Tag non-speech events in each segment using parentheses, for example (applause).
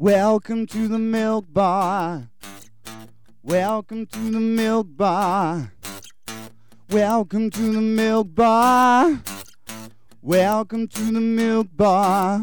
Welcome to the milk bar. Welcome to the milk bar. Welcome to the milk bar. Welcome to the milk bar.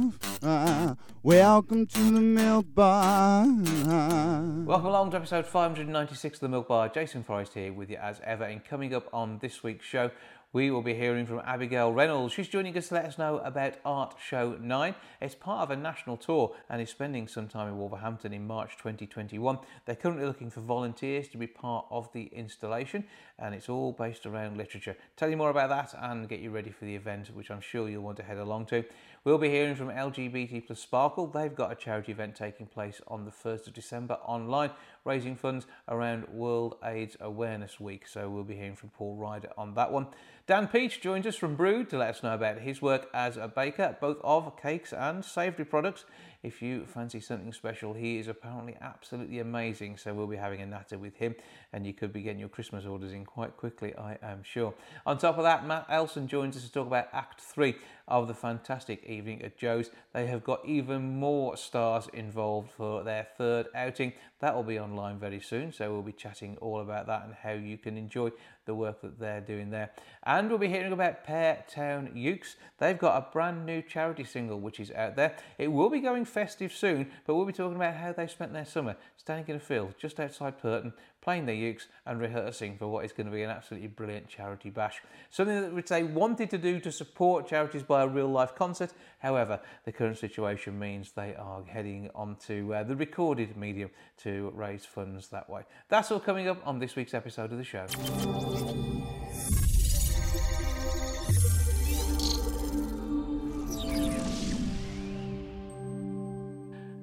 Welcome to the milk bar. Welcome along to episode 596 of The Milk Bar. Jason Forrest here with you as ever. And coming up on this week's show, we will be hearing from Abigail Reynolds. She's joining us to let us know about Art Show 9. It's part of a national tour and is spending some time in Wolverhampton in March 2021. They're currently looking for volunteers to be part of the installation and it's all based around literature. Tell you more about that and get you ready for the event, which I'm sure you'll want to head along to. We'll be hearing from LGBT plus Sparkle. They've got a charity event taking place on the 1st of December online, raising funds around World AIDS Awareness Week. So we'll be hearing from Paul Ryder on that one. Dan Peach joins us from Brewood to let us know about his work as a baker, both of cakes and savoury products. If you fancy something special, he is apparently absolutely amazing. So we'll be having a natter with him, and you could be getting your Christmas orders in quite quickly, I am sure. On top of that, Matt Elson joins us to talk about Act 3 of the fantastic evening at Joe's. They have got even more stars involved for their third outing. That will be online very soon, so we'll be chatting all about that and how you can enjoy the work that they're doing there. And we'll be hearing about Pear Town Ukes. They've got a brand new charity single which is out there. It will be going festive soon, but we'll be talking about how they spent their summer standing in a field just outside Perton, playing their ukes and rehearsing for what is going to be an absolutely brilliant charity bash. Something that they wanted to do to support charities by a real life concert. However, the current situation means they are heading onto uh, the recorded medium to raise funds that way. That's all coming up on this week's episode of the show.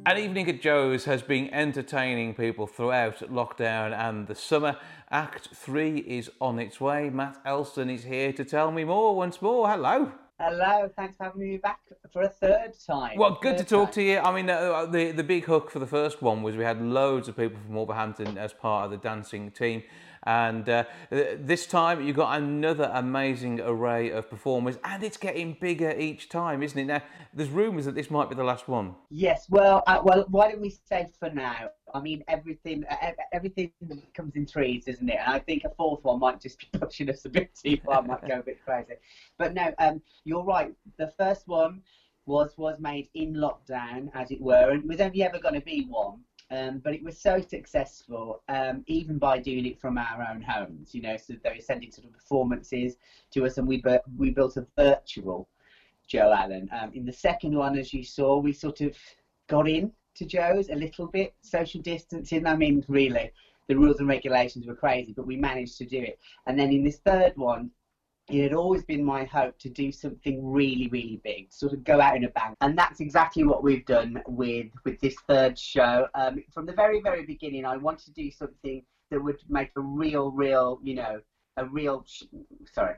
An evening at Joe's has been entertaining people throughout lockdown and the summer. Act 3 is on its way. Matt Elson is here to tell me more once more. Hello. Hello, thanks for having me back for a third time. Well, good to talk time. to you. I mean, uh, the the big hook for the first one was we had loads of people from Wolverhampton as part of the dancing team, and uh, this time you've got another amazing array of performers, and it's getting bigger each time, isn't it? Now, there's rumours that this might be the last one. Yes, well, uh, well, why don't we say for now? I mean, everything, everything comes in threes, isn't it? And I think a fourth one might just be (laughs) pushing us a bit too far, might go a bit (laughs) crazy. But no, um, you're right. The first one was was made in lockdown, as it were, and was only ever going to be one. Um, but it was so successful, um, even by doing it from our own homes. You know, so they were sending sort of performances to us, and we bu- we built a virtual Joe Allen. Um, in the second one, as you saw, we sort of got in to Joe's a little bit, social distancing. I mean, really, the rules and regulations were crazy, but we managed to do it. And then in this third one, it had always been my hope to do something really, really big, sort of go out in a bang, and that's exactly what we've done with with this third show. Um, from the very, very beginning, I wanted to do something that would make a real, real, you know, a real. Sorry.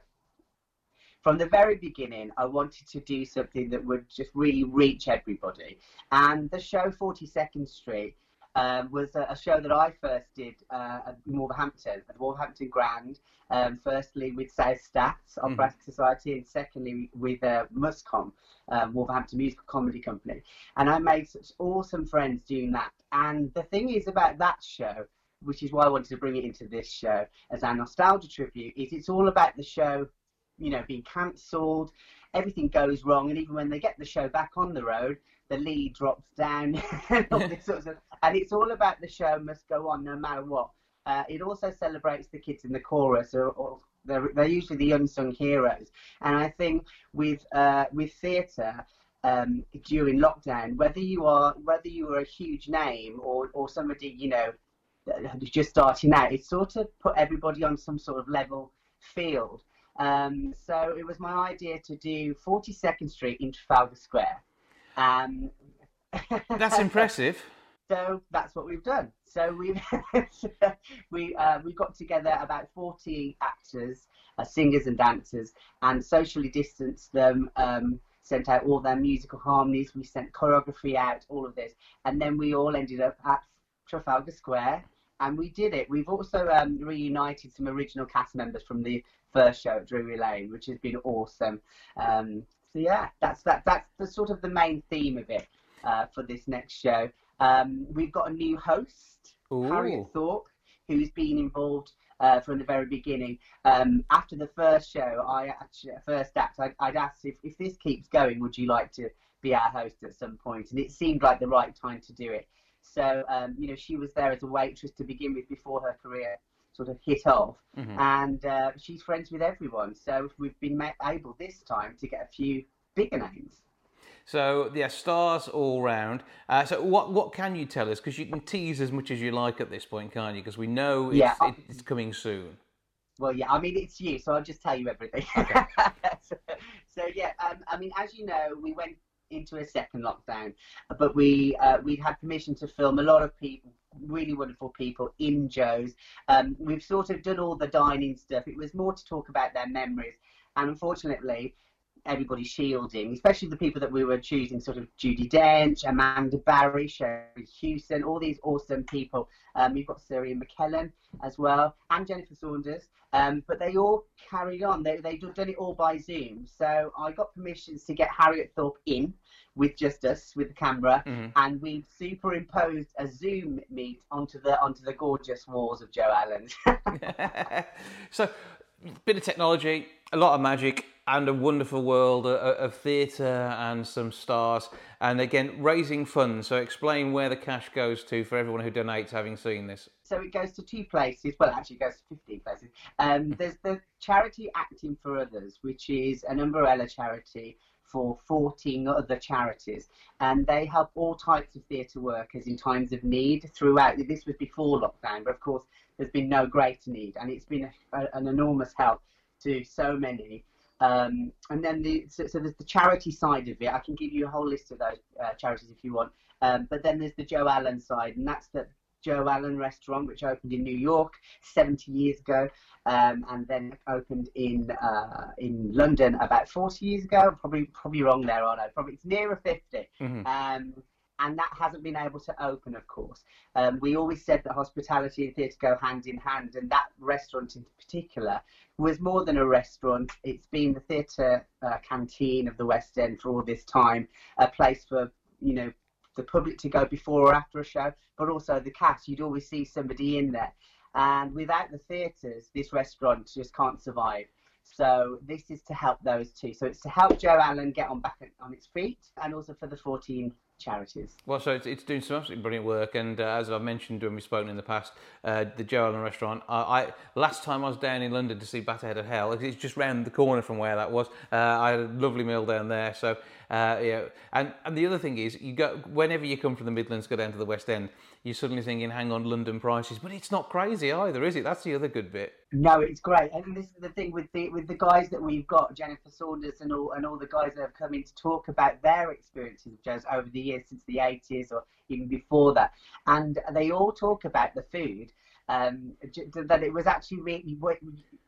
From the very beginning, I wanted to do something that would just really reach everybody, and the show 42nd Street um, was a, a show that I first did uh, at Wolverhampton, at Wolverhampton Grand. Um, firstly with South Staffs Operatic Society, and secondly with uh, Muscom, um, Wolverhampton Musical Comedy Company. And I made such awesome friends doing that. And the thing is about that show, which is why I wanted to bring it into this show as our nostalgia tribute, is it's all about the show, you know, being cancelled. Everything goes wrong, and even when they get the show back on the road, the lead drops down, (laughs) and all this sort of stuff. And it's all about the show must go on no matter what. Uh, it also celebrates the kids in the chorus, or, or they're, they're usually the unsung heroes. And I think with uh, with theatre um, during lockdown, whether you are whether you are a huge name or or somebody you know just starting out, it sort of put everybody on some sort of level field. Um, so it was my idea to do 42nd Street in Trafalgar Square. Um, (laughs) That's impressive. (laughs) so that's what we've done. So we've (laughs) we uh, we got together about forty actors, uh, singers and dancers, and socially distanced them. Um, sent out all their musical harmonies. We sent choreography out, all of this, and then we all ended up at Trafalgar Square, and we did it. We've also um, reunited some original cast members from the first show at Drury Lane, which has been awesome. Um, yeah, that's that. That's the sort of the main theme of it uh, for this next show. Um, we've got a new host, Ooh. Harriet Thorpe, who's been involved uh, from the very beginning. Um, after the first show, I actually first act, I, I'd asked if, if this keeps going, would you like to be our host at some point? And it seemed like the right time to do it. So um, you know, she was there as a waitress to begin with before her career sort of hit off, Mhm. and uh, she's friends with everyone. So we've been able this time to get a few bigger names. So yeah, stars all round. Uh, so what what can you tell us? Because you can tease as much as you like at this point, can't you? Because we know it's, Yeah. it- it's coming soon. Well, yeah, I mean, it's you, so I'll just tell you everything. (laughs) so, so, yeah, um, I mean, as you know, we went into a second lockdown, but we uh, we had permission to film a lot of people, really wonderful people in Joe's. Um, we've sort of done all the dining stuff. It was more to talk about their memories, and unfortunately. Everybody's shielding, especially the people that we were choosing, sort of Judi Dench, Amanda Barrie, Sherrie Hewson, all these awesome people. Um, we've got Sir Ian McKellen as well, and Jennifer Saunders. Um, but they all carried on. They they done it all by Zoom. So I got permissions to get Harriet Thorpe in with just us with the camera, Mhm. and we superimposed a Zoom meet onto the onto the gorgeous walls of Joe Allen's. (laughs) (laughs) so, bit of technology, a lot of magic, and a wonderful world of, theatre and some stars. And again, raising funds. So, explain where the cash goes to for everyone who donates, having seen this. so it goes to two places. Well, actually, it goes to 15 places. Um, there's the charity Acting for Others, which is an umbrella charity for 14 other charities, and they help all types of theatre workers in times of need throughout. This was before lockdown, but of course, there's been no greater need, and it's been a, an enormous help to so many. Um, and then the so, so there's the charity side of it. I can give you a whole list of those uh, charities if you want. Um, but then there's the Joe Allen side, and that's the Joe Allen restaurant, which opened in New York 70 years ago, um, and then opened in uh, in London about 40 years ago. Probably probably wrong there, aren't I? Probably it's nearer 50. Mhm. Um, and that hasn't been able to open, of course. Um, we always said that hospitality and theatre go hand in hand, and that restaurant in particular was more than a restaurant. It's been the theatre uh, canteen of the West End for all this time, a place for you know the public to go before or after a show, but also the cast. You'd always see somebody in there, and without the theatres, this restaurant just can't survive. So this is to help those two. So it's to help Joe Allen get on back on its feet, and also for the 14 charities. Well, so it's, it's doing some absolutely brilliant work, and uh, as I've mentioned when we've spoken in the past, uh, the Joe Allen restaurant. I, I last time I was down in London to see Bat Out of Hell. It's just round the corner from where that was. Uh, I had a lovely meal down there. So uh, yeah, and and the other thing is, you go whenever you come from the Midlands, go down to the West End, you're suddenly thinking, hang on, London prices, but it's not crazy either, is it? That's the other good bit. No, it's great, and this is the thing with the with the guys that we've got, Jennifer Saunders and all and all the guys that have come in to talk about their experiences of jazz over the years since the 80s or even before that, and they all talk about the food. Um, that it was actually really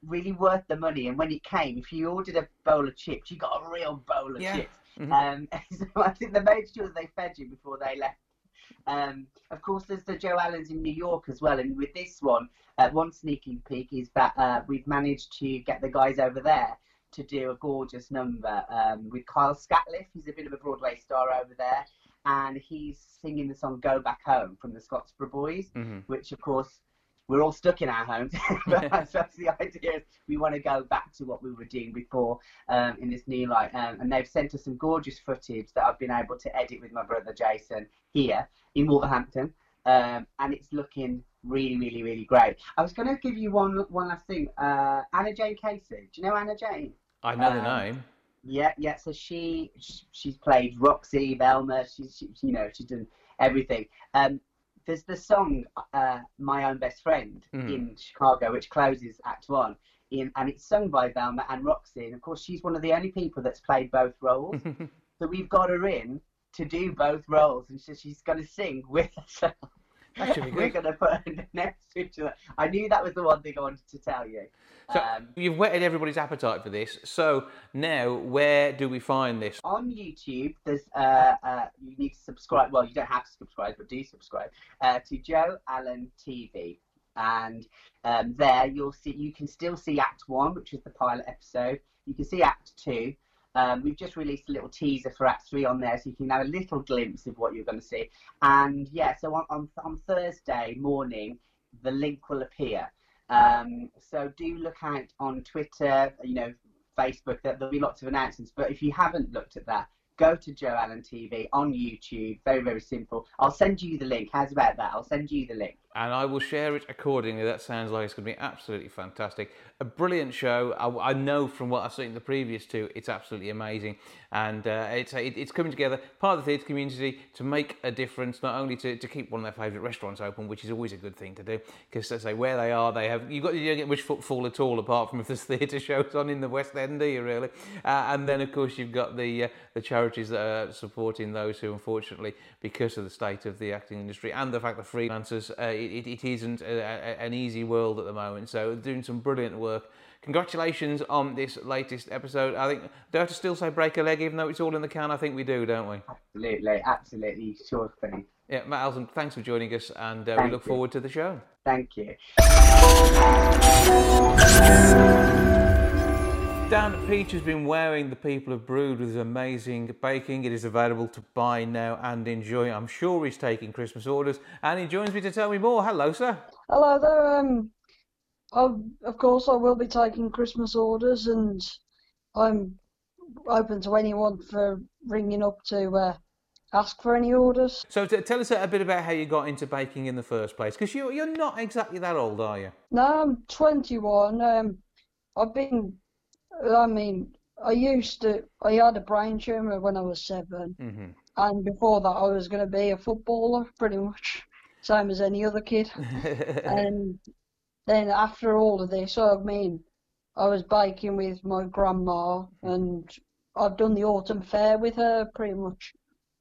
really worth the money, and when it came, if you ordered a bowl of chips, you got a real bowl of Yeah. chips. Mhm. Um, (laughs) so I think they made sure that they fed you before they left. Um, of course, there's the Joe Allens in New York as well, and with this one, uh, one sneaky peek is that uh, we've managed to get the guys over there to do a gorgeous number um, with Kyle Scatliffe. He's a bit of a Broadway star over there, and he's singing the song "Go Back Home" from the Scottsboro Boys, Mhm. which of course we're all stuck in our homes. (laughs) (laughs) but the idea. Is we want to go back to what we were doing before um, in this new light. Um, and they've sent us some gorgeous footage that I've been able to edit with my brother Jason here in Wolverhampton. Um, and it's looking really, really, really great. I was going to give you one one last thing. Uh, Anna Jane Casey. Do you know Anna Jane? I know the Um, name. Yeah, yeah. So she sh- she's played Roxie, Velma. She's she, you know she's done everything. Um, there's the song uh, "My Own Best Friend" Mhm. in Chicago, which closes Act One, in, and it's sung by Velma and Roxie. And of course, she's one of the only people that's played both roles. (laughs) so we've got her in to do both roles, and so she's going to sing with us. (laughs) That should be We're going to put her next to each. I knew that was the one thing I wanted to tell you. So um, you've whetted everybody's appetite for this. So now, where do we find this? on YouTube, there's uh, uh, you need to subscribe. Well, you don't have to subscribe, but do subscribe uh, to Joe Allen TV, and um, there you'll see you can still see Act One, which is the pilot episode. You can see Act Two, Um, we've just released a little teaser for Act Three on there, so you can have a little glimpse of what you're going to see. And yeah, so on, on, on Thursday morning, the link will appear. Um, so do look out on Twitter, you know, Facebook. There'll be lots of announcements. But if you haven't looked at that, go to Joe Allen TV on YouTube. Very, very simple. I'll send you the link. How's about that? I'll send you the link. And I will share it accordingly. That sounds like it's going to be absolutely fantastic. A brilliant show. I, I know from what I've seen the previous two, it's absolutely amazing. And uh, it's, it, it's coming together, part of the theatre community, to make a difference, not only to, to keep one of their favourite restaurants open, which is always a good thing to do, because they say where they are, they have, you've got, you don't get much footfall at all, apart from if there's (laughs) theatre shows on in the West End, do you really? Uh, and then, of course, you've got the, uh, the charities that are supporting those who, unfortunately, because of the state of the acting industry and the fact that freelancers, uh, it, it isn't a, a, an easy world at the moment. So doing some brilliant work. Congratulations on this latest episode. I think do I have to still say break a leg, even though it's all in the can. I think we do, don't we? Absolutely, absolutely, sure thing. Yeah, Matt Elson, thanks for joining us, and uh, we look you. forward to the show. Thank you. Dan Peach has been wearing the people of Brewood with his amazing baking. It is available to buy now and enjoy. I'm sure he's taking Christmas orders, and he joins me to tell me more. Hello, sir. Hello there. Um, of course, I will be taking Christmas orders, and I'm open to anyone for ringing up to uh, ask for any orders. So t- tell us a bit about how you got into baking in the first place, because you, you're not exactly that old, are you? No, I'm 21. Um, I've been, I mean, I used to, I had a brain tumour when I was 7 Mm-hmm. and before that, I was going to be a footballer, pretty much, same as any other kid. (laughs) and then after all of this, I mean, I was biking with my grandma, and I've done the autumn fair with her pretty much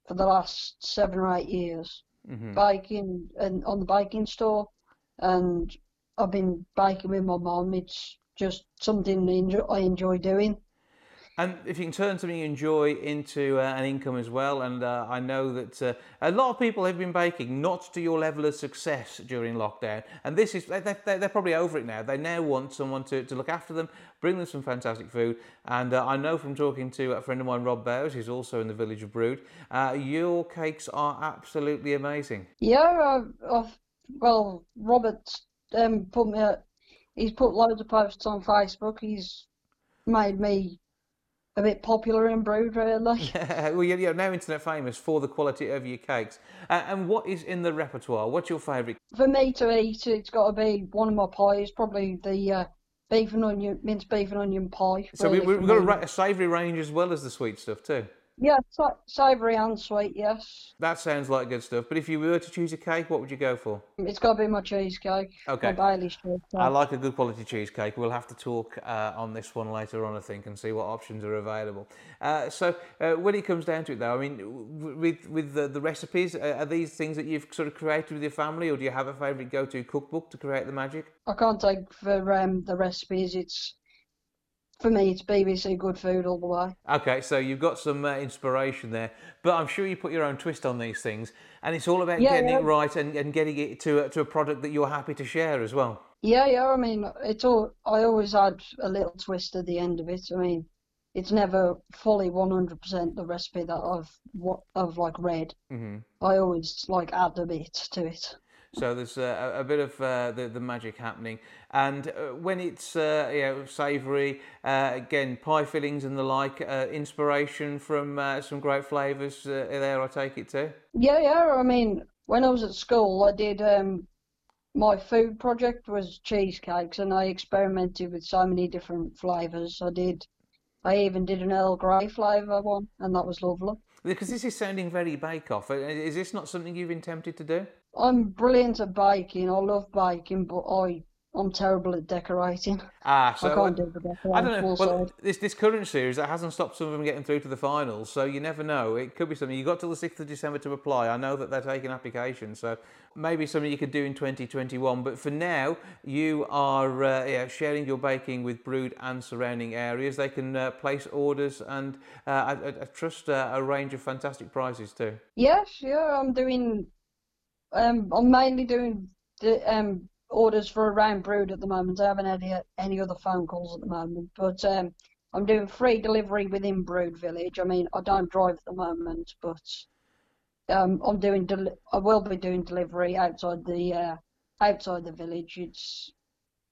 for the last seven or eight years, hmm baking and on the biking store, and I've been biking with my mum. It's just something I enjoy, I enjoy doing. And if you can turn something you enjoy into uh, an income as well, and uh, I know that uh, a lot of people have been baking, not to your level of success during lockdown, and this is they, they, they're probably over it now. They now want someone to, to look after them, bring them some fantastic food, and uh, I know from talking to a friend of mine, Rob Bowes, who's also in the village of Brewood, uh, your cakes are absolutely amazing. Yeah, I've well, Robert um put me. He's put loads of posts on Facebook. He's made me a bit popular in Brewood, really. (laughs) well, you're, you're now internet famous for the quality of your cakes. Uh, and what is in the repertoire? What's your favourite? For me to eat, it's got to be one of my pies, probably the uh, beef and onion, minced beef and onion pie. So we, really, we've got a, a savoury range as well as the sweet stuff too. Yeah, savoury and sweet, yes. That sounds like good stuff. But if you were to choose a cake, what would you go for? It's got to be my cheesecake. Okay. My Bailey's cheesecake. I like a good quality cheesecake. We'll have to talk uh, on this one later on, I think, and see what options are available. Uh, so, uh, when it comes down to it, though, I mean, with with the, the recipes, uh, are these things that you've sort of created with your family, or do you have a favourite go-to cookbook to create the magic? I can't take for um, the recipes. It's for me, it's BBC Good Food all the way. Okay, so you've got some uh, inspiration there, but I'm sure you put your own twist on these things, and it's all about Yeah, getting yeah. it right and, and getting it to a, to a product that you're happy to share as well. Yeah, yeah. I mean, it's all. I always add a little twist at the end of it. I mean, it's never fully 100% the recipe that I've what I've like read. hmm I always like add a bit to it. So there's uh, a, a bit of uh, the, the magic happening. And uh, when it's uh, you know, savoury, uh, again, pie fillings and the like, uh, inspiration from uh, some great flavours uh, there, I take it too. Yeah, yeah. I mean, when I was at school, I did um, my food project was cheesecakes, and I experimented with so many different flavors. I did. I even did an Earl Grey flavor one, and that was lovely. Because this is sounding very bake off. Is this not something you've been tempted to do? I'm brilliant at biking. I love biking, but I I'm terrible at decorating. Ah, so I can't do the I don't know. Well, side. this this current series that hasn't stopped some of them getting through to the finals, so you never know. It could be something. You got till the sixth of December to apply. I know that they're taking applications, so maybe something you could do in 2021. But for now, you are uh, yeah, sharing your baking with Brewood and surrounding areas. They can uh, place orders and uh, I, I, I trust uh, a range of fantastic prizes too. Yes, yeah, I'm doing. Um, I'm mainly doing the um orders for around Brewood at the moment. I haven't had any, any other phone calls at the moment, but um, I'm doing free delivery within Brewood Village. I mean, I don't drive at the moment, but um, I'm doing. Del- I will be doing delivery outside the uh, outside the village. It's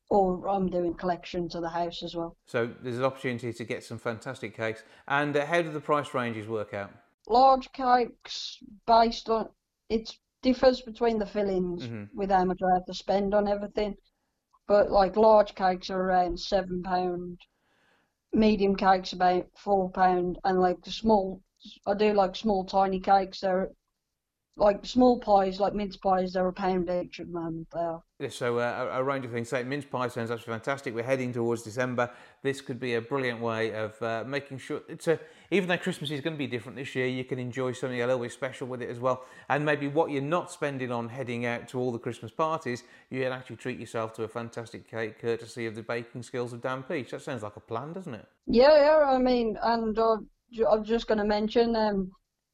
or I'm doing collection to the house as well. So there's an opportunity to get some fantastic cakes. And uh, how do the price ranges work out? Large cakes based on it differs between the fillings Mhm. with how much I have to spend on everything. But like large cakes are around seven pound, medium cakes about four pound, and like the small, I do like small tiny cakes. They're like small pies, like mince pies. They're a pound each at the moment. They are. Yeah, So uh, a, a range of things. So mince pie sounds absolutely fantastic. We're heading towards December. This could be a brilliant way of uh, making sure it's a even though Christmas is going to be different this year, you can enjoy something a little bit special with it as well. And maybe what you're not spending on heading out to all the Christmas parties, you can actually treat yourself to a fantastic cake courtesy of the baking skills of Dan Peach. That sounds like a plan, doesn't it? Yeah, yeah. I mean, and uh, I'm just going to mention um,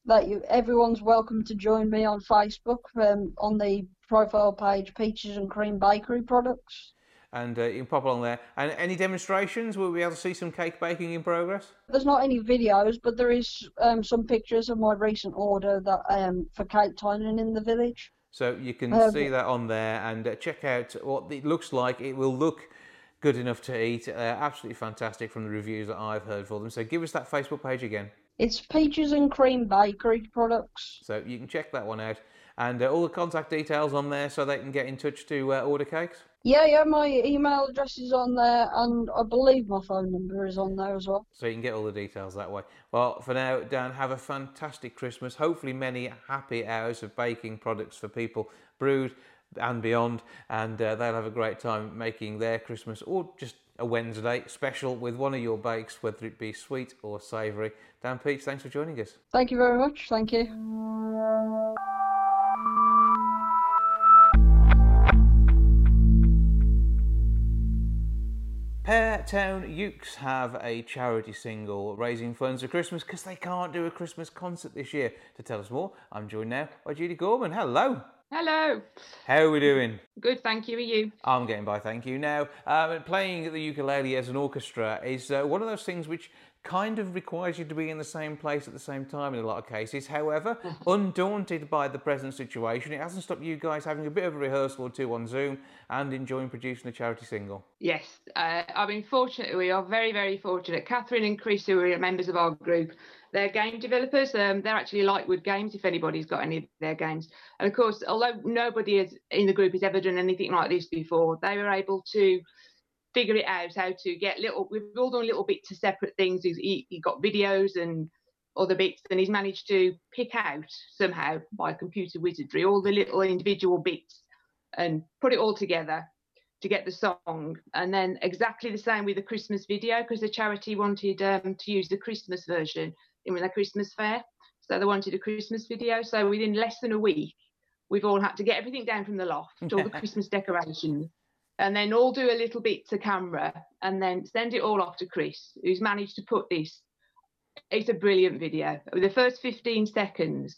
that you everyone's welcome to join me on Facebook um, on the profile page Peaches and Cream Bakery Products. And uh, you can pop along there. And any demonstrations? Will we be able to see some cake baking in progress? There's not any videos, but there is um, some pictures of my recent order that um, for cake tining in the village. So you can Um, see that on there and uh, check out what it looks like. It will look good enough to eat. Uh, absolutely fantastic from the reviews that I've heard for them. So give us that Facebook page again. It's Peaches and Cream Bakery Products. So you can check that one out. And uh, all the contact details on there so they can get in touch to uh, order cakes. Yeah, yeah. My email address is on there, and I believe my phone number is on there as well. So you can get all the details that way. Well, for now, Dan, have a fantastic Christmas. Hopefully, many happy hours of baking products for people Brewood and beyond. And uh, they'll have a great time making their Christmas or just a Wednesday special with one of your bakes, whether it be sweet or savoury. Dan Peach, thanks for joining us. Thank you very much. Thank you. Pear Town Ukes have a charity single raising funds for Christmas because they can't do a Christmas concert this year. To tell us more, I'm joined now by Judy Gorman. Hello. Hello. How are we doing? Good, thank you. Are you? I'm getting by, thank you. Now, um, playing the ukulele as an orchestra is uh, one of those things which kind of requires you to be in the same place at the same time in a lot of cases. However, (laughs) undaunted by the present situation, it hasn't stopped you guys having a bit of a rehearsal or two on Zoom and enjoying producing a charity single. Yes. Uh, I mean, fortunately, we are very, very fortunate. Catherine and Chris, who are members of our group, they're game developers. Um, they're actually Lightwood Games, if anybody's got any of their games. And of course, although nobody has, in the group has ever done anything like this before, they were able to figure it out how to get little. We've all done little bits of separate things. He's, he, he got videos and other bits, and he's managed to pick out somehow by computer wizardry all the little individual bits and put it all together to get the song. And then exactly the same with the Christmas video because the charity wanted um, to use the Christmas version in their Christmas fair, so they wanted a Christmas video. So within less than a week, we've all had to get everything down from the loft, all the (laughs) Christmas decorations and then all do a little bit to camera and then send it all off to Chris, who's managed to put this. It's a brilliant video. The first 15 seconds,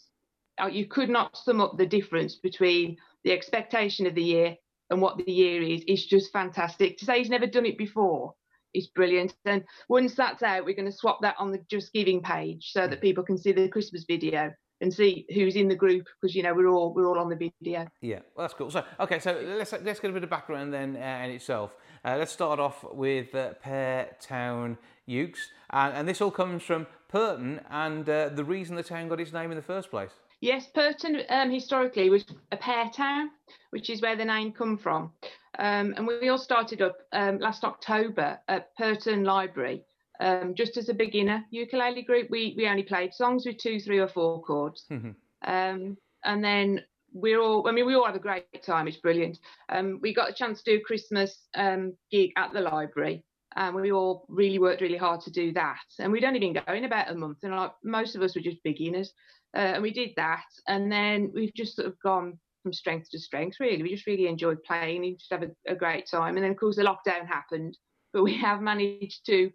uh, you could not sum up the difference between the expectation of the year and what the year is. It's just fantastic. To say he's never done it before is brilliant. And once that's out, we're going to swap that on the Just Giving page so that people can see the Christmas video and see who's in the group because you know we're all we're all on the video. Yeah, well, that's cool. So, okay, so let's let's get a bit of background then uh, in itself. Uh, let's start off with uh, Pear Town Ukes, and, and this all comes from Perton and uh, the reason the town got its name in the first place. Yes, Perton um, historically was a pear town, which is where the name come from. Um, and we all started up um, last October at Perton Library. Um, just as a beginner ukulele group, we, we only played songs with two, three, or four chords. Mhm. Um, and then we're all, I mean, we all have a great time. It's brilliant. Um, we got a chance to do a Christmas um, gig at the library. And we all really worked really hard to do that. And we'd only been going about a month, and like most of us were just beginners. Uh, and we did that. And then we've just sort of gone from strength to strength, really. We just really enjoyed playing, we just have a, a great time. And then, of course, the lockdown happened, but we have managed to,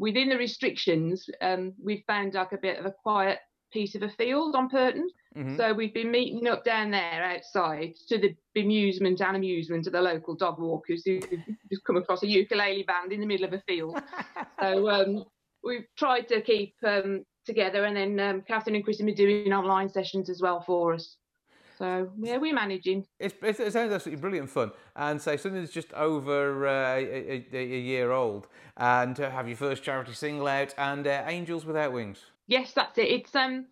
within the restrictions, um, we've found like a bit of a quiet piece of a field on Perton. Mhm. So we've been meeting up down there outside to the bemusement and amusement of the local dog walkers who just come across a ukulele band in the middle of a field. (laughs) so um, we've tried to keep um, together, and then um, Catherine and Chris have been doing online sessions as well for us. So yeah, we're managing. It's, it sounds absolutely brilliant fun. And say something that's just over uh, a, a, year old, and to have your first charity single out, and uh, Angels Without Wings. Yes, that's it. It's um,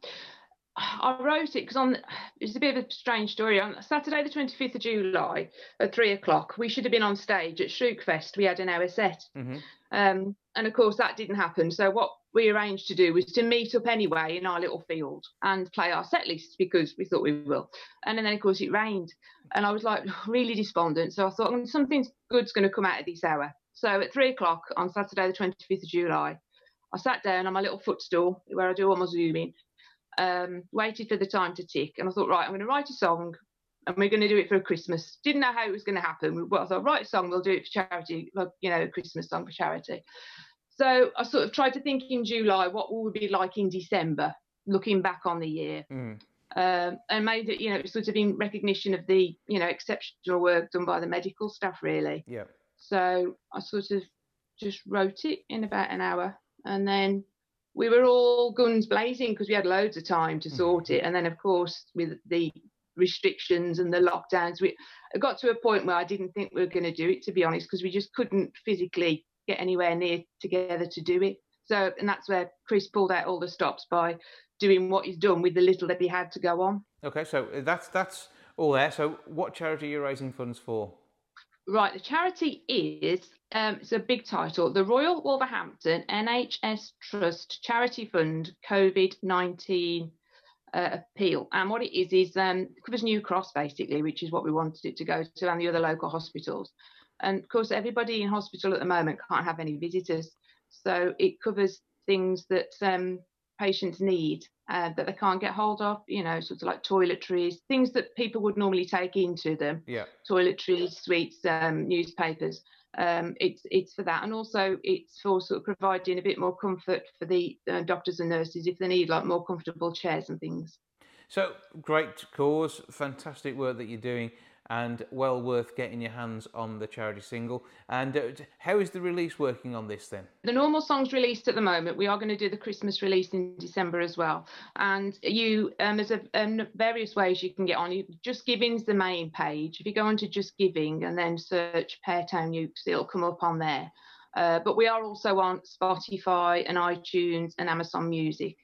I wrote it because on it's a bit of a strange story. On Saturday, the twenty fifth of July at three o'clock, we should have been on stage at Shrookfest. We had an hour set, mm-hmm. um, and of course that didn't happen. So what we arranged to do was to meet up anyway in our little field and play our set lists because we thought we will. And then, of course, it rained. And I was like (laughs) really despondent. So I thought mm, something good's going to come out of this hour. So at three o'clock on Saturday, the 25th of July, I sat down on my little footstool where I do all my zooming, um, waited for the time to tick. And I thought, right, I'm going to write a song and we're going to do it for Christmas. Didn't know how it was going to happen. But I thought, write a song, we'll do it for charity, like, you know, a Christmas song for charity. So I sort of tried to think in July what will we be like in December, looking back on the year. Mm. Um, and made it, you know, sort of in recognition of the, you know, exceptional work done by the medical staff, really. Yeah. So I sort of just wrote it in about an hour, and then we were all guns blazing because we had loads of time to sort mm-hmm. it. And then, of course, with the restrictions and the lockdowns, we got to a point where I didn't think we were going to do it, to be honest, because we just couldn't physically get anywhere near together to do it. So, and that's where Chris pulled out all the stops by doing what he's done with the little that he had to go on. Okay, so that's that's all there. So, what charity are you raising funds for? Right, the charity is um, it's a big title, the Royal Wolverhampton NHS Trust Charity Fund COVID nineteen uh, appeal. And what it is is um, it covers New Cross basically, which is what we wanted it to go to, and the other local hospitals. And of course, everybody in hospital at the moment can't have any visitors. So it covers things that um, patients need uh, that they can't get hold of, you know, sort of like toiletries, things that people would normally take into them. Yeah. Toiletries, sweets, um, newspapers. Um, it's it's for that, and also it's for sort of providing a bit more comfort for the uh, doctors and nurses if they need like more comfortable chairs and things. So great cause, fantastic work that you're doing and well worth getting your hands on the charity single. And uh, how is the release working on this then? The normal song's released at the moment. We are going to do the Christmas release in December as well. And you, um, there's a, um, various ways you can get on. Just Giving's the main page. If you go onto Just Giving and then search Peartown Ukes, it'll come up on there. Uh, but we are also on Spotify and iTunes and Amazon Music.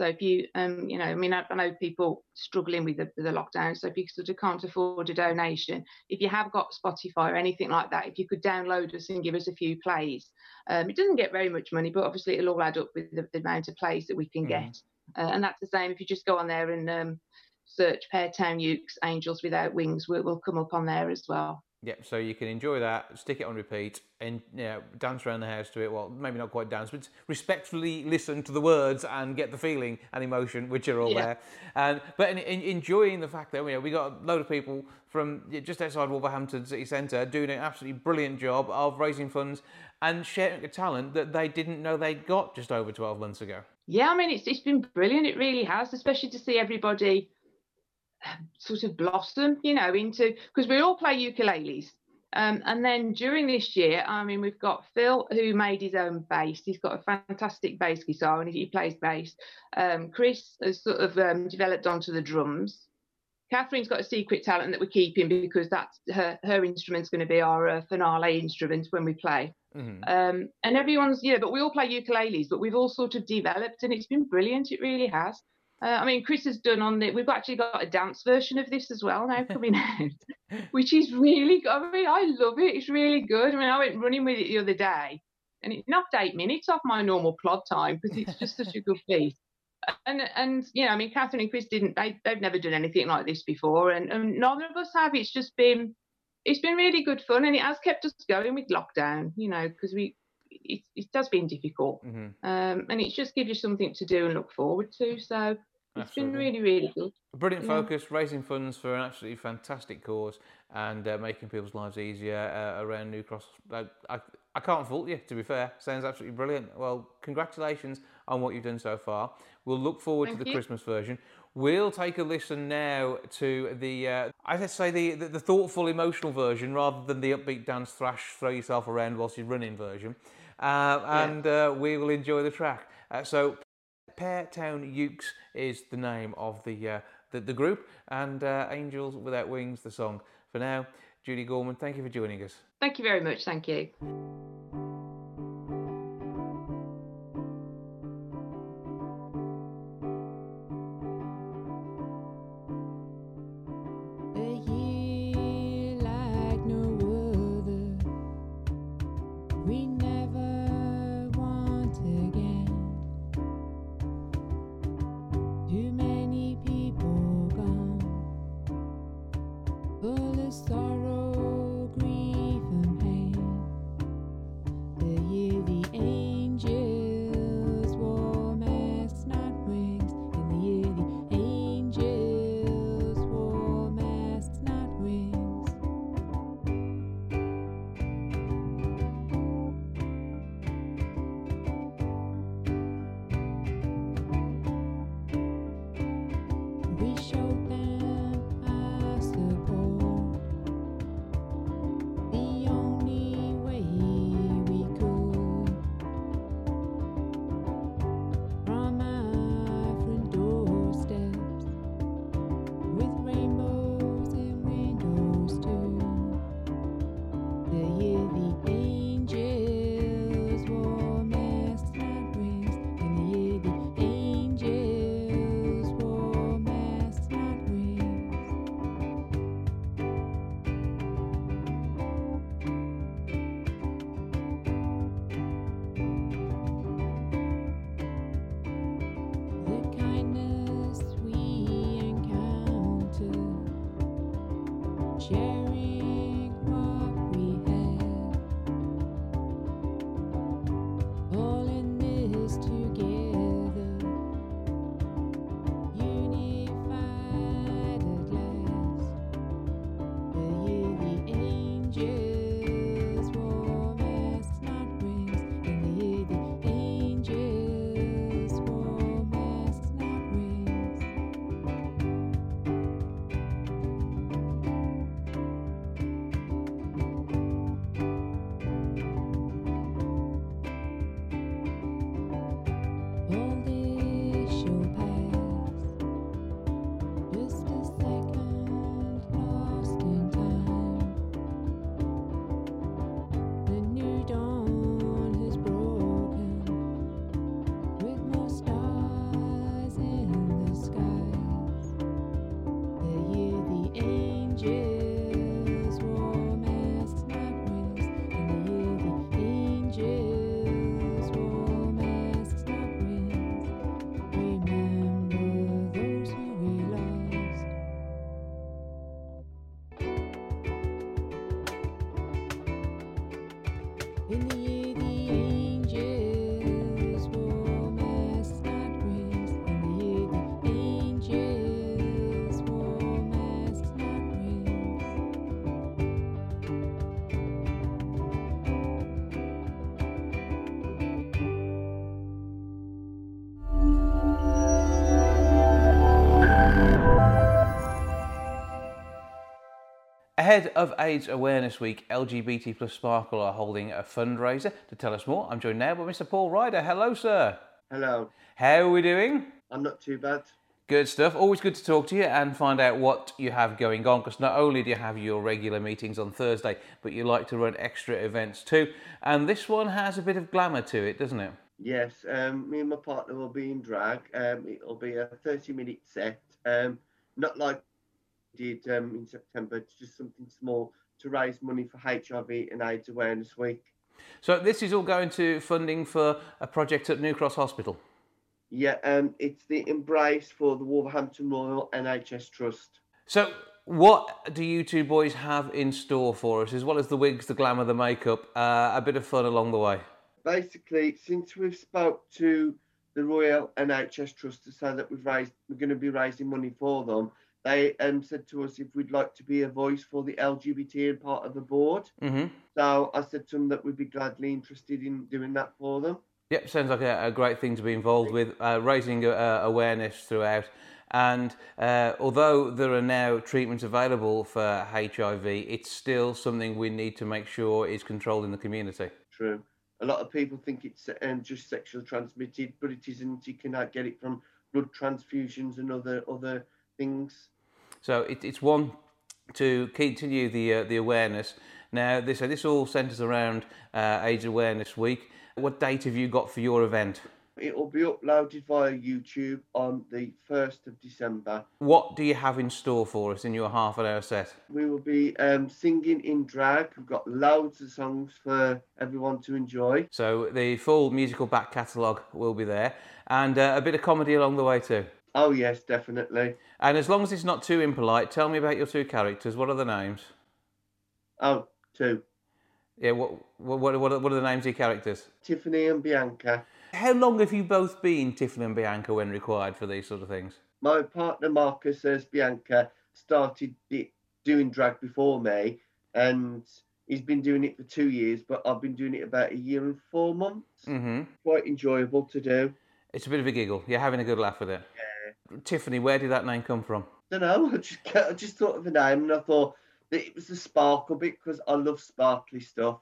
So if you, um, you know, I mean, I, I know people struggling with the, the, lockdown. So if you sort of can't afford a donation, if you have got Spotify or anything like that, if you could download us and give us a few plays, um, it doesn't get very much money, but obviously it'll all add up with the, the amount of plays that we can mm. get. Uh, and that's the same if you just go on there and um, search Peartown Ukes Angels Without Wings, we'll, we'll come up on there as well. Yep, so you can enjoy that, stick it on repeat, and you know, dance around the house to it. Well, maybe not quite dance, but respectfully listen to the words and get the feeling and emotion, which are all yeah. there. And but in, in, enjoying the fact that you know, we got a load of people from just outside Wolverhampton City Centre doing an absolutely brilliant job of raising funds and sharing a talent that they didn't know they'd got just over 12 months ago. Yeah, I mean, it's, it's been brilliant. It really has, especially to see everybody sort of blossom, you know, into because we all play ukuleles. Um, and then during this year, I mean, we've got Phil who made his own bass. He's got a fantastic bass guitar and he, he plays bass. Um, Chris has sort of um, developed onto the drums. Catherine's got a secret talent that we're keeping because that's her her instrument's going to be our uh, finale instrument when we play. Mm-hmm. Um, and everyone's yeah, but we all play ukuleles, but we've all sort of developed, and it's been brilliant. It really has. Uh, I mean, Chris has done on the. We've actually got a dance version of this as well now coming (laughs) out, which is really good. I mean, I love it. It's really good. I mean, I went running with it the other day, and it knocked eight minutes off my normal plod time because it's just such a good piece. (laughs) And and you know, I mean, Catherine and Chris didn't. They they've never done anything like this before, and, and neither of us have. It's just been it's been really good fun, and it has kept us going with lockdown. You know, because we it, it does been difficult, mm-hmm. um, and it just gives you something to do and look forward to. So it's Absolutely. been really, really good. Brilliant yeah. focus, raising funds for an absolutely fantastic cause and uh, making people's lives easier uh, around New Cross. I, I, I, can't fault you, to be fair. Sounds absolutely brilliant. Well, congratulations on what you've done so far. We'll look forward Thank to the you. Christmas version. We'll take a listen now to the, uh, I say, the, the, the, thoughtful, emotional version rather than the upbeat dance, thrash, throw yourself around whilst you're running version. uh, and uh, we will enjoy the track. Uh, so, Peartown Ukes is the name of the, uh, the, the, group, and uh, Angels Without Wings, the song. For now, Judy Gorman, thank you for joining us. Thank you very much. Thank you. Ahead of AIDS Awareness Week, LGBT plus Sparkle are holding a fundraiser. To tell us more, I'm joined now by Mr. Paul Ryder. Hello, sir. Hello. How are we doing? I'm not too bad. Good stuff. Always good to talk to you and find out what you have going on because not only do you have your regular meetings on Thursday, but you like to run extra events too. And this one has a bit of glamour to it, doesn't it? Yes. Um, me and my partner will be in drag. Um, it'll be a 30 minute set. Um, not like did um, in September. Just something small to raise money for HIV and AIDS Awareness Week. So this is all going to funding for a project at New Cross Hospital. Yeah, um, it's the Embrace for the Wolverhampton Royal NHS Trust. So what do you two boys have in store for us, as well as the wigs, the glamour, the makeup, uh, a bit of fun along the way? Basically, since we've spoke to the Royal NHS Trust to say that we've raised, we're going to be raising money for them, they um, said to us if we'd like to be a voice for the LGBT and part of the board. Mm-hmm. So I said to them that we'd be gladly interested in doing that for them. Yep, sounds like a, a great thing to be involved with, uh, raising uh, awareness throughout. And uh, although there are now treatments available for HIV, it's still something we need to make sure is controlled in the community. True. a lot of people think it's um, just sexual transmitted, but it isn't. You can uh, get it from blood transfusions and other other things. So it, it's one to continue the uh, the awareness. Now, this so this all centres around uh, AIDS Awareness Week. What date have you got for your event? It will be uploaded via YouTube on the 1st of December. What do you have in store for us in your half an hour set? We will be um, singing in drag. We've got loads of songs for everyone to enjoy. So the full musical back catalogue will be there, and uh, a bit of comedy along the way too. Oh, yes, definitely. And as long as it's not too impolite, tell me about your two characters. What are the names? Oh, two. Yeah, what what what what are the names of your characters? Tiffany and Bianca. How long have you both been Tiffany and Bianca when required for these sort of things? My partner Marcus says Bianca started doing drag before me, and he's been doing it for two years, but I've been doing it about a year and four months. Mm-hmm. Quite enjoyable to do. It's a bit of a giggle. You're having a good laugh with it. Yeah. Tiffany, where did that name come from? I don't know. I just I just thought of the name, and I thought that it was the sparkle bit because I love sparkly stuff,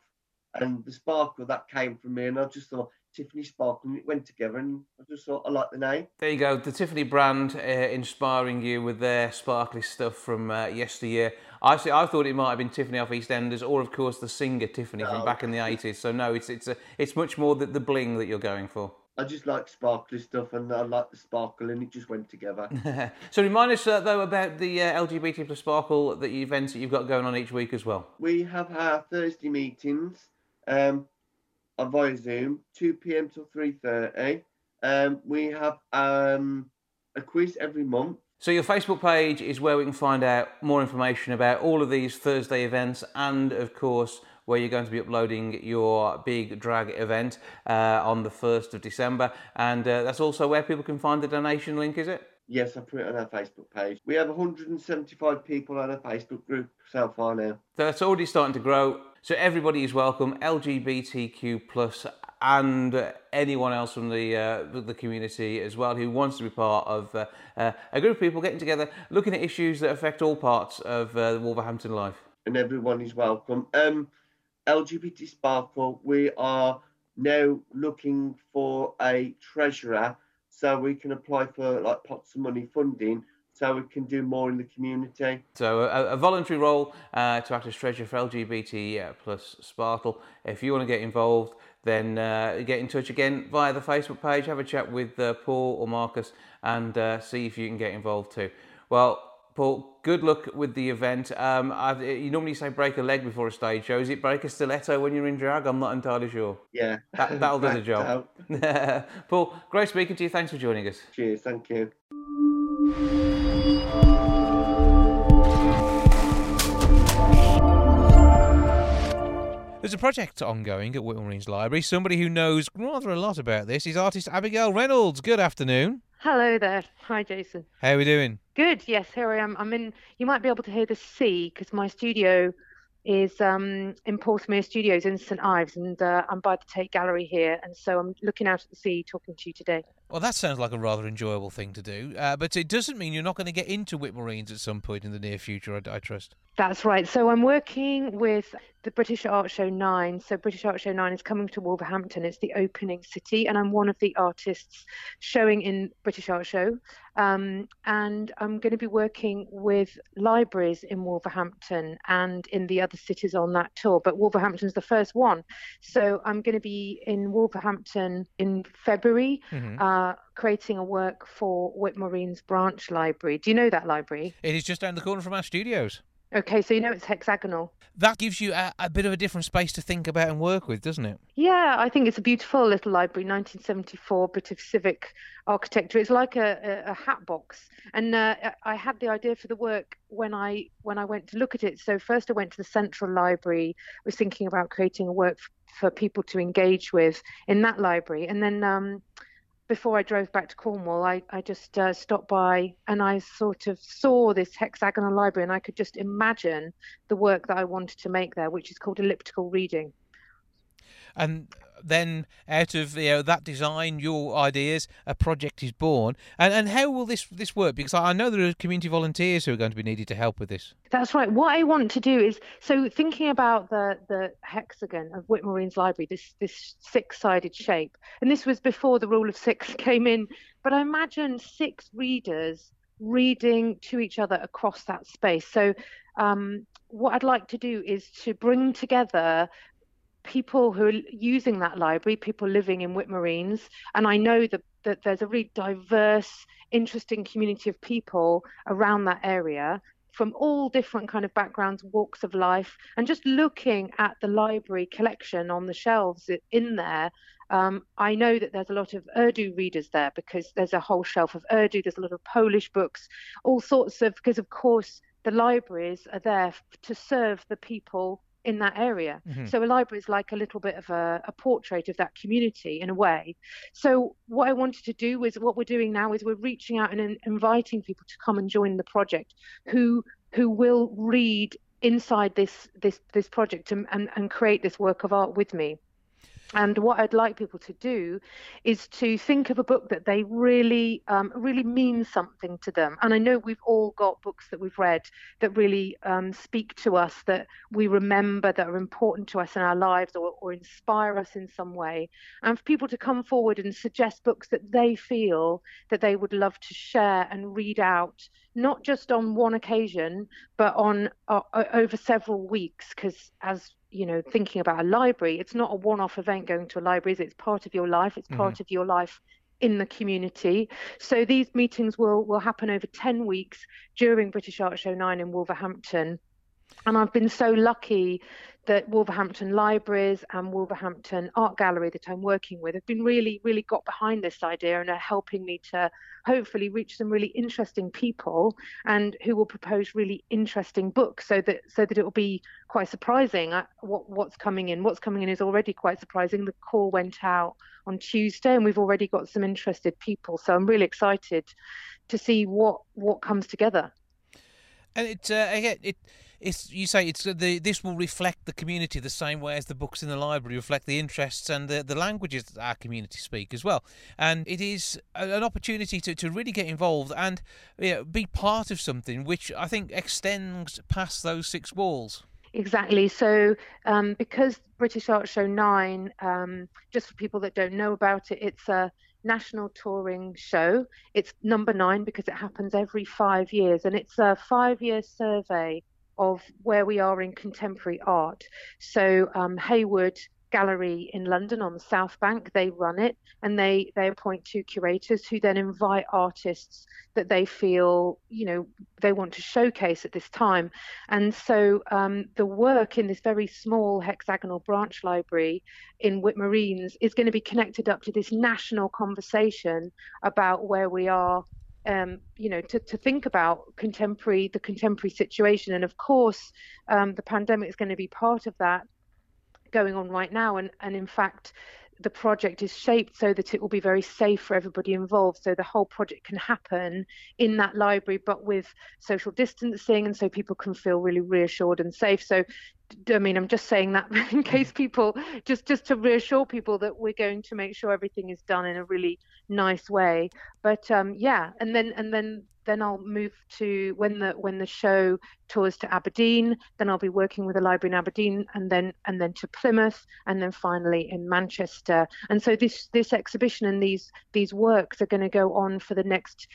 and the sparkle that came from me, and I just thought Tiffany Sparkle, and it went together, and I just thought I like the name. There you go, the Tiffany brand uh, inspiring you with their sparkly stuff from uh, yesteryear. I see, I thought it might have been Tiffany off EastEnders, or of course the singer Tiffany no. from back in the eighties. So no, it's it's a, it's much more the, the bling that you're going for. I just like sparkly stuff, and I like the sparkle, and it just went together. (laughs) so remind us uh, though about the uh, LGBT plus sparkle, the events that you've got going on each week as well. We have our Thursday meetings. Um, via Zoom, 2 p.m. till 3:30. Um, we have um, a quiz every month. So your Facebook page is where we can find out more information about all of these Thursday events, and of course where you're going to be uploading your big drag event uh, on the 1st of December. And uh, that's also where people can find the donation link, is it? Yes, I put it on our Facebook page. We have 175 people on our Facebook group so far now. So that's already starting to grow. So everybody is welcome, LGBTQ plus and anyone else from the uh, the community as well who wants to be part of uh, uh, a group of people getting together, looking at issues that affect all parts of uh, Wolverhampton life. And everyone is welcome. Um, LGBT Sparkle, we are now looking for a treasurer so we can apply for like pots of money funding so we can do more in the community. So a, a voluntary role uh, to act as treasurer for LGBT uh, plus Sparkle. If you want to get involved, then uh, get in touch again via the Facebook page. Have a chat with uh, Paul or Marcus and uh, see if you can get involved too. Well, Paul, good luck with the event. Um, you normally say break a leg before a stage show. Is it break a stiletto when you're in drag? I'm not entirely sure. Yeah. That, (laughs) will do the job. (laughs) Paul, great speaking to you. Thanks for joining us. Cheers. Thank you. There's a project ongoing at Whitmore Reans Library. Somebody who knows rather a lot about this is artist Abigail Reynolds. Good afternoon. Hello there. Hi, Jason. How are we doing? Good. Yes, here I am. I'm in. You might be able to hear the sea because my studio is um, in Porthmeor Studios in St Ives, and uh, I'm by the Tate Gallery here, and so I'm looking out at the sea, talking to you today. Well, that sounds like a rather enjoyable thing to do, uh, but it doesn't mean you're not going to get into Whitmore Reans at some point in the near future, I, I trust. That's right. So I'm working with the British Art Show 9. So British Art Show 9 is coming to Wolverhampton. It's the opening city, and I'm one of the artists showing in British Art Show. Um, and I'm going to be working with libraries in Wolverhampton and in the other cities on that tour. But Wolverhampton's the first one. So I'm going to be in Wolverhampton in February. Mm-hmm. Uh, creating a work for Whitmore Reans Branch Library. Do you know that library? It is just down the corner from our studios. Okay, so you know it's hexagonal. That gives you a, a, bit of a different space to think about and work with, doesn't it? Yeah, I think it's a beautiful little library, 1974 British civic architecture. It's like a, a, a hat box, and uh, I had the idea for the work when I when I went to look at it. So first I went to the Central Library, was thinking about creating a work for, for people to engage with in that library, and then. Um, before I drove back to Cornwall, I, I just uh, stopped by and I sort of saw this hexagonal library and I could just imagine the work that I wanted to make there, which is called elliptical reading. And then out of you know that design, your ideas, a project is born. And and how will this this work? Because I know there are community volunteers who are going to be needed to help with this. That's right. What I want to do is so thinking about the the hexagon of Whitmore Reans library, this this six sided shape, and this was before the rule of six (laughs) came in. But I imagine six readers reading to each other across that space. So um, what I'd like to do is to bring together people who are using that library, people living in Whitmore Reans, and I know that, that there's a really diverse, interesting community of people around that area from all different kind of backgrounds, walks of life, and just looking at the library collection on the shelves in there. Um, I know that there's a lot of Urdu readers there because there's a whole shelf of Urdu. There's a lot of Polish books, all sorts of because of course the libraries are there to serve the people in that area. Mm-hmm. So a library is like a little bit of a, a, portrait of that community in a way. So what I wanted to do was what we're doing now is we're reaching out and in, inviting people to come and join the project who who will read inside this this this project and, and, and create this work of art with me. And what I'd like people to do is to think of a book that they really, um, really means something to them. And I know we've all got books that we've read that really um, speak to us, that we remember, that are important to us in our lives or, or inspire us in some way. And for people to come forward and suggest books that they feel that they would love to share and read out, not just on one occasion, but on uh, over several weeks. Because as you know thinking about a library it's not a one-off event going to a library it's part of your life it's part mm-hmm. of your life in the community. So these meetings will will happen over 10 weeks during british art show 9 in wolverhampton and I've been so lucky that Wolverhampton Libraries and Wolverhampton Art Gallery that I'm working with have been really, really got behind this idea and are helping me to hopefully reach some really interesting people and who will propose really interesting books so that so that it will be quite surprising what what's coming in. What's coming in is already quite surprising. The call went out on Tuesday and we've already got some interested people. So I'm really excited to see what what comes together. And it uh, again it it's you say it's uh, the this will reflect the community the same way as the books in the library reflect the interests and the, the languages that our community speak as well and it is an opportunity to, to really get involved and you know, be part of something which i think extends past those six walls Exactly. So, um, because British Art Show 9, um, just for people that don't know about it, it's a national touring show. It's number nine because it happens every five years, and it's a five year survey of where we are in contemporary art. So um, Hayward Gallery in London on the South Bank, they run it and they they appoint two curators who then invite artists that they feel you know they want to showcase at this time. And so um, the work in this very small hexagonal branch library in Whitmore Reans is going to be connected up to this national conversation about where we are um, you know, to, to think about contemporary the contemporary situation. And of course, um, the pandemic is going to be part of that going on right now. And and in fact, the project is shaped so that it will be very safe for everybody involved. So the whole project can happen in that library, but with social distancing, and so people can feel really reassured and safe. So I mean, I'm just saying that (laughs) in case people just just to reassure people that we're going to make sure everything is done in a really nice way. But um, yeah, and then and then then I'll move to when the when the show tours to Aberdeen. Then I'll be working with a library in Aberdeen, and then and then to Plymouth, and then finally in Manchester. And so this this exhibition and these these works are going to go on for the next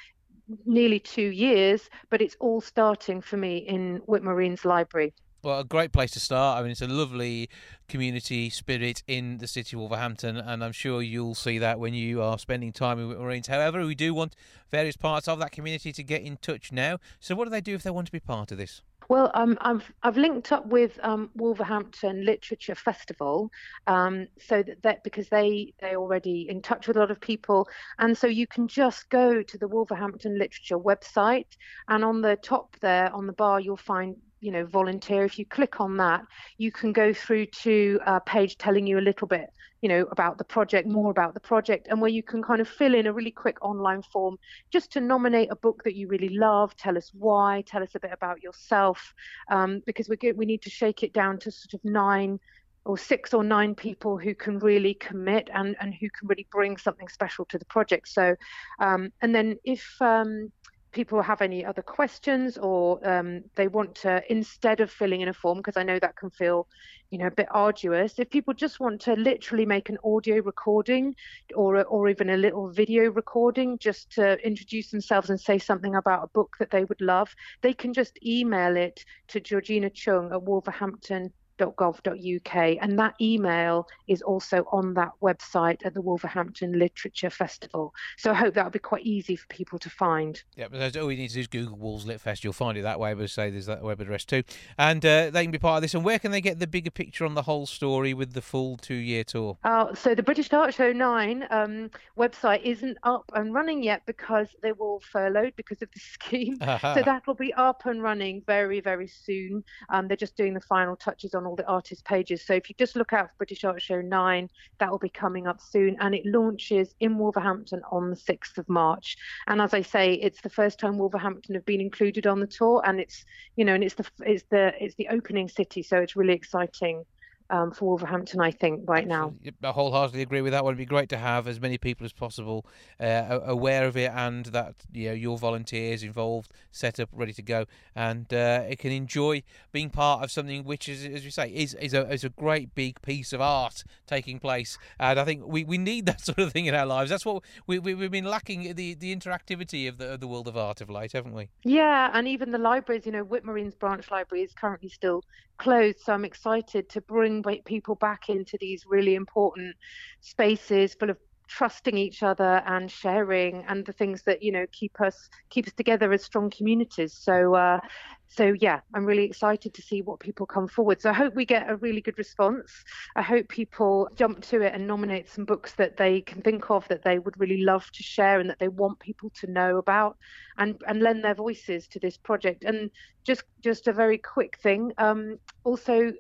nearly two years, but it's all starting for me in Whitmore Reans Library. Well, a great place to start. I mean, it's a lovely community spirit in the city of Wolverhampton, and I'm sure you'll see that when you are spending time with Marines. However, we do want various parts of that community to get in touch now. So, what do they do if they want to be part of this? Well, um, I've I've linked up with um, Wolverhampton Literature Festival, um, so that, that because they they already in touch with a lot of people, and so you can just go to the Wolverhampton Literature website, and on the top there on the bar you'll find you know volunteer if you click on that you can go through to a page telling you a little bit you know about the project more about the project and where you can kind of fill in a really quick online form just to nominate a book that you really love tell us why tell us a bit about yourself um, because we're good, we need to shake it down to sort of nine or six or nine people who can really commit and, and who can really bring something special to the project. So, um, and then if um, people have any other questions or um, they want to instead of filling in a form because i know that can feel you know a bit arduous if people just want to literally make an audio recording or or even a little video recording just to introduce themselves and say something about a book that they would love they can just email it to georgina chung at wolverhampton gov.uk and that email is also on that website at the Wolverhampton Literature Festival. So I hope that'll be quite easy for people to find. Yeah, but all you need to do is Google Wolves Lit Fest. You'll find it that way. But say there's that web address too, and uh, they can be part of this. And where can they get the bigger picture on the whole story with the full two-year tour? Uh, so the British Art Show Nine um, website isn't up and running yet because they were all furloughed because of the (laughs) scheme. (laughs) so that'll be up and running very very soon. Um, they're just doing the final touches on all the artist pages. So if you just look out for British Art Show 9, that will be coming up soon. And it launches in Wolverhampton on the 6th of March. And as I say, it's the first time Wolverhampton have been included on the tour. And it's, you know, and it's the, it's the, it's the opening city. So it's really exciting um, for Wolverhampton, I think, right now. I wholeheartedly agree with that. It'd be great to have as many people as possible uh, aware of it and that you know your volunteers involved, set up, ready to go, and uh, it can enjoy being part of something which is, as you say, is is a, is a great big piece of art taking place. And I think we, we need (laughs) that sort of thing in our lives. That's what we, we have been lacking the the interactivity of the of the world of art of late, haven't we? Yeah, and even the libraries. You know, Whitmore Reans Branch Library is currently still closed, so I'm excited to bring people back into these really important spaces full of trusting each other and sharing and the things that you know keep us keep us together as strong communities. So uh, so yeah i'm really excited to see what people come forward. So i hope we get a really good response. I hope people jump to it and nominate some books that they can think of that they would really love to share and that they want people to know about and and lend their voices to this project. And just just a very quick thing um, also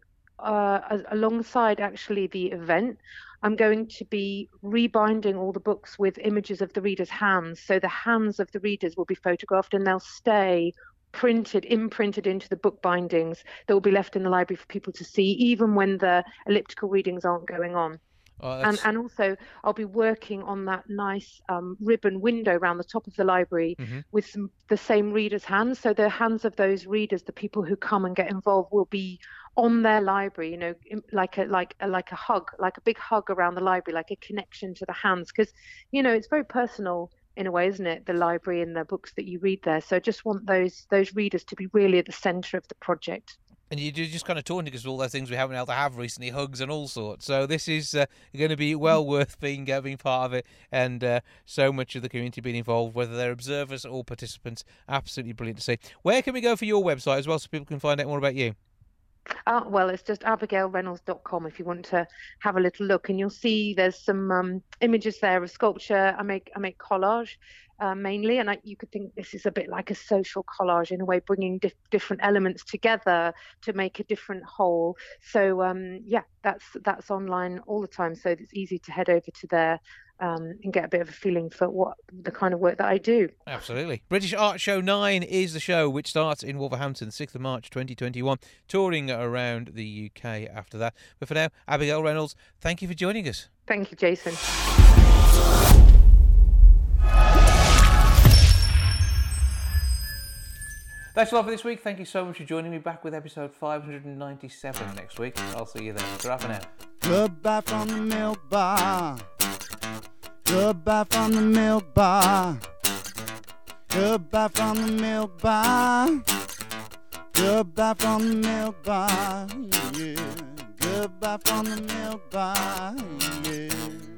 uh, alongside actually the event, I'm going to be rebinding all the books with images of the readers' hands. So the hands of the readers will be photographed and they'll stay printed, imprinted into the book bindings that will be left in the library for people to see, even when the elliptical readings aren't going on. Oh, and, and also, I'll be working on that nice um, ribbon window around the top of the library mm-hmm. with some, the same readers' hands. So the hands of those readers, the people who come and get involved, will be on their library. You know, like a like a, like a hug, like a big hug around the library, like a connection to the hands, because you know it's very personal in a way, isn't it? The library and the books that you read there. So I just want those those readers to be really at the centre of the project and you're just kind of torn because of all those things we haven't been able to have recently, hugs and all sorts. So this is uh, going to be well worth being uh, being part of it, and uh, so much of the community being involved, whether they're observers or participants. Absolutely brilliant to see. Where can we go for your website as well, so people can find out more about you? Uh, well, it's just abigailreynolds.com if you want to have a little look, and you'll see there's some um, images there of sculpture. I make I make collage uh, mainly, and I, you could think this is a bit like a social collage in a way, bringing dif- different elements together to make a different whole. So um, yeah, that's that's online all the time, so it's easy to head over to there. Um, and get a bit of a feeling for what the kind of work that I do. Absolutely. British Art Show 9 is the show which starts in Wolverhampton, 6th of March 2021, touring around the UK after that. But for now, Abigail Reynolds, thank you for joining us. Thank you, Jason. That's all for this week. Thank you so much for joining me back with episode 597 next week. I'll see you then. Ta for now. Goodbye from the milk bar. Goodbye from the milk bar. Goodbye from the milk bar. Goodbye from the milk bar. Yeah. Goodbye from the milk bar. Yeah.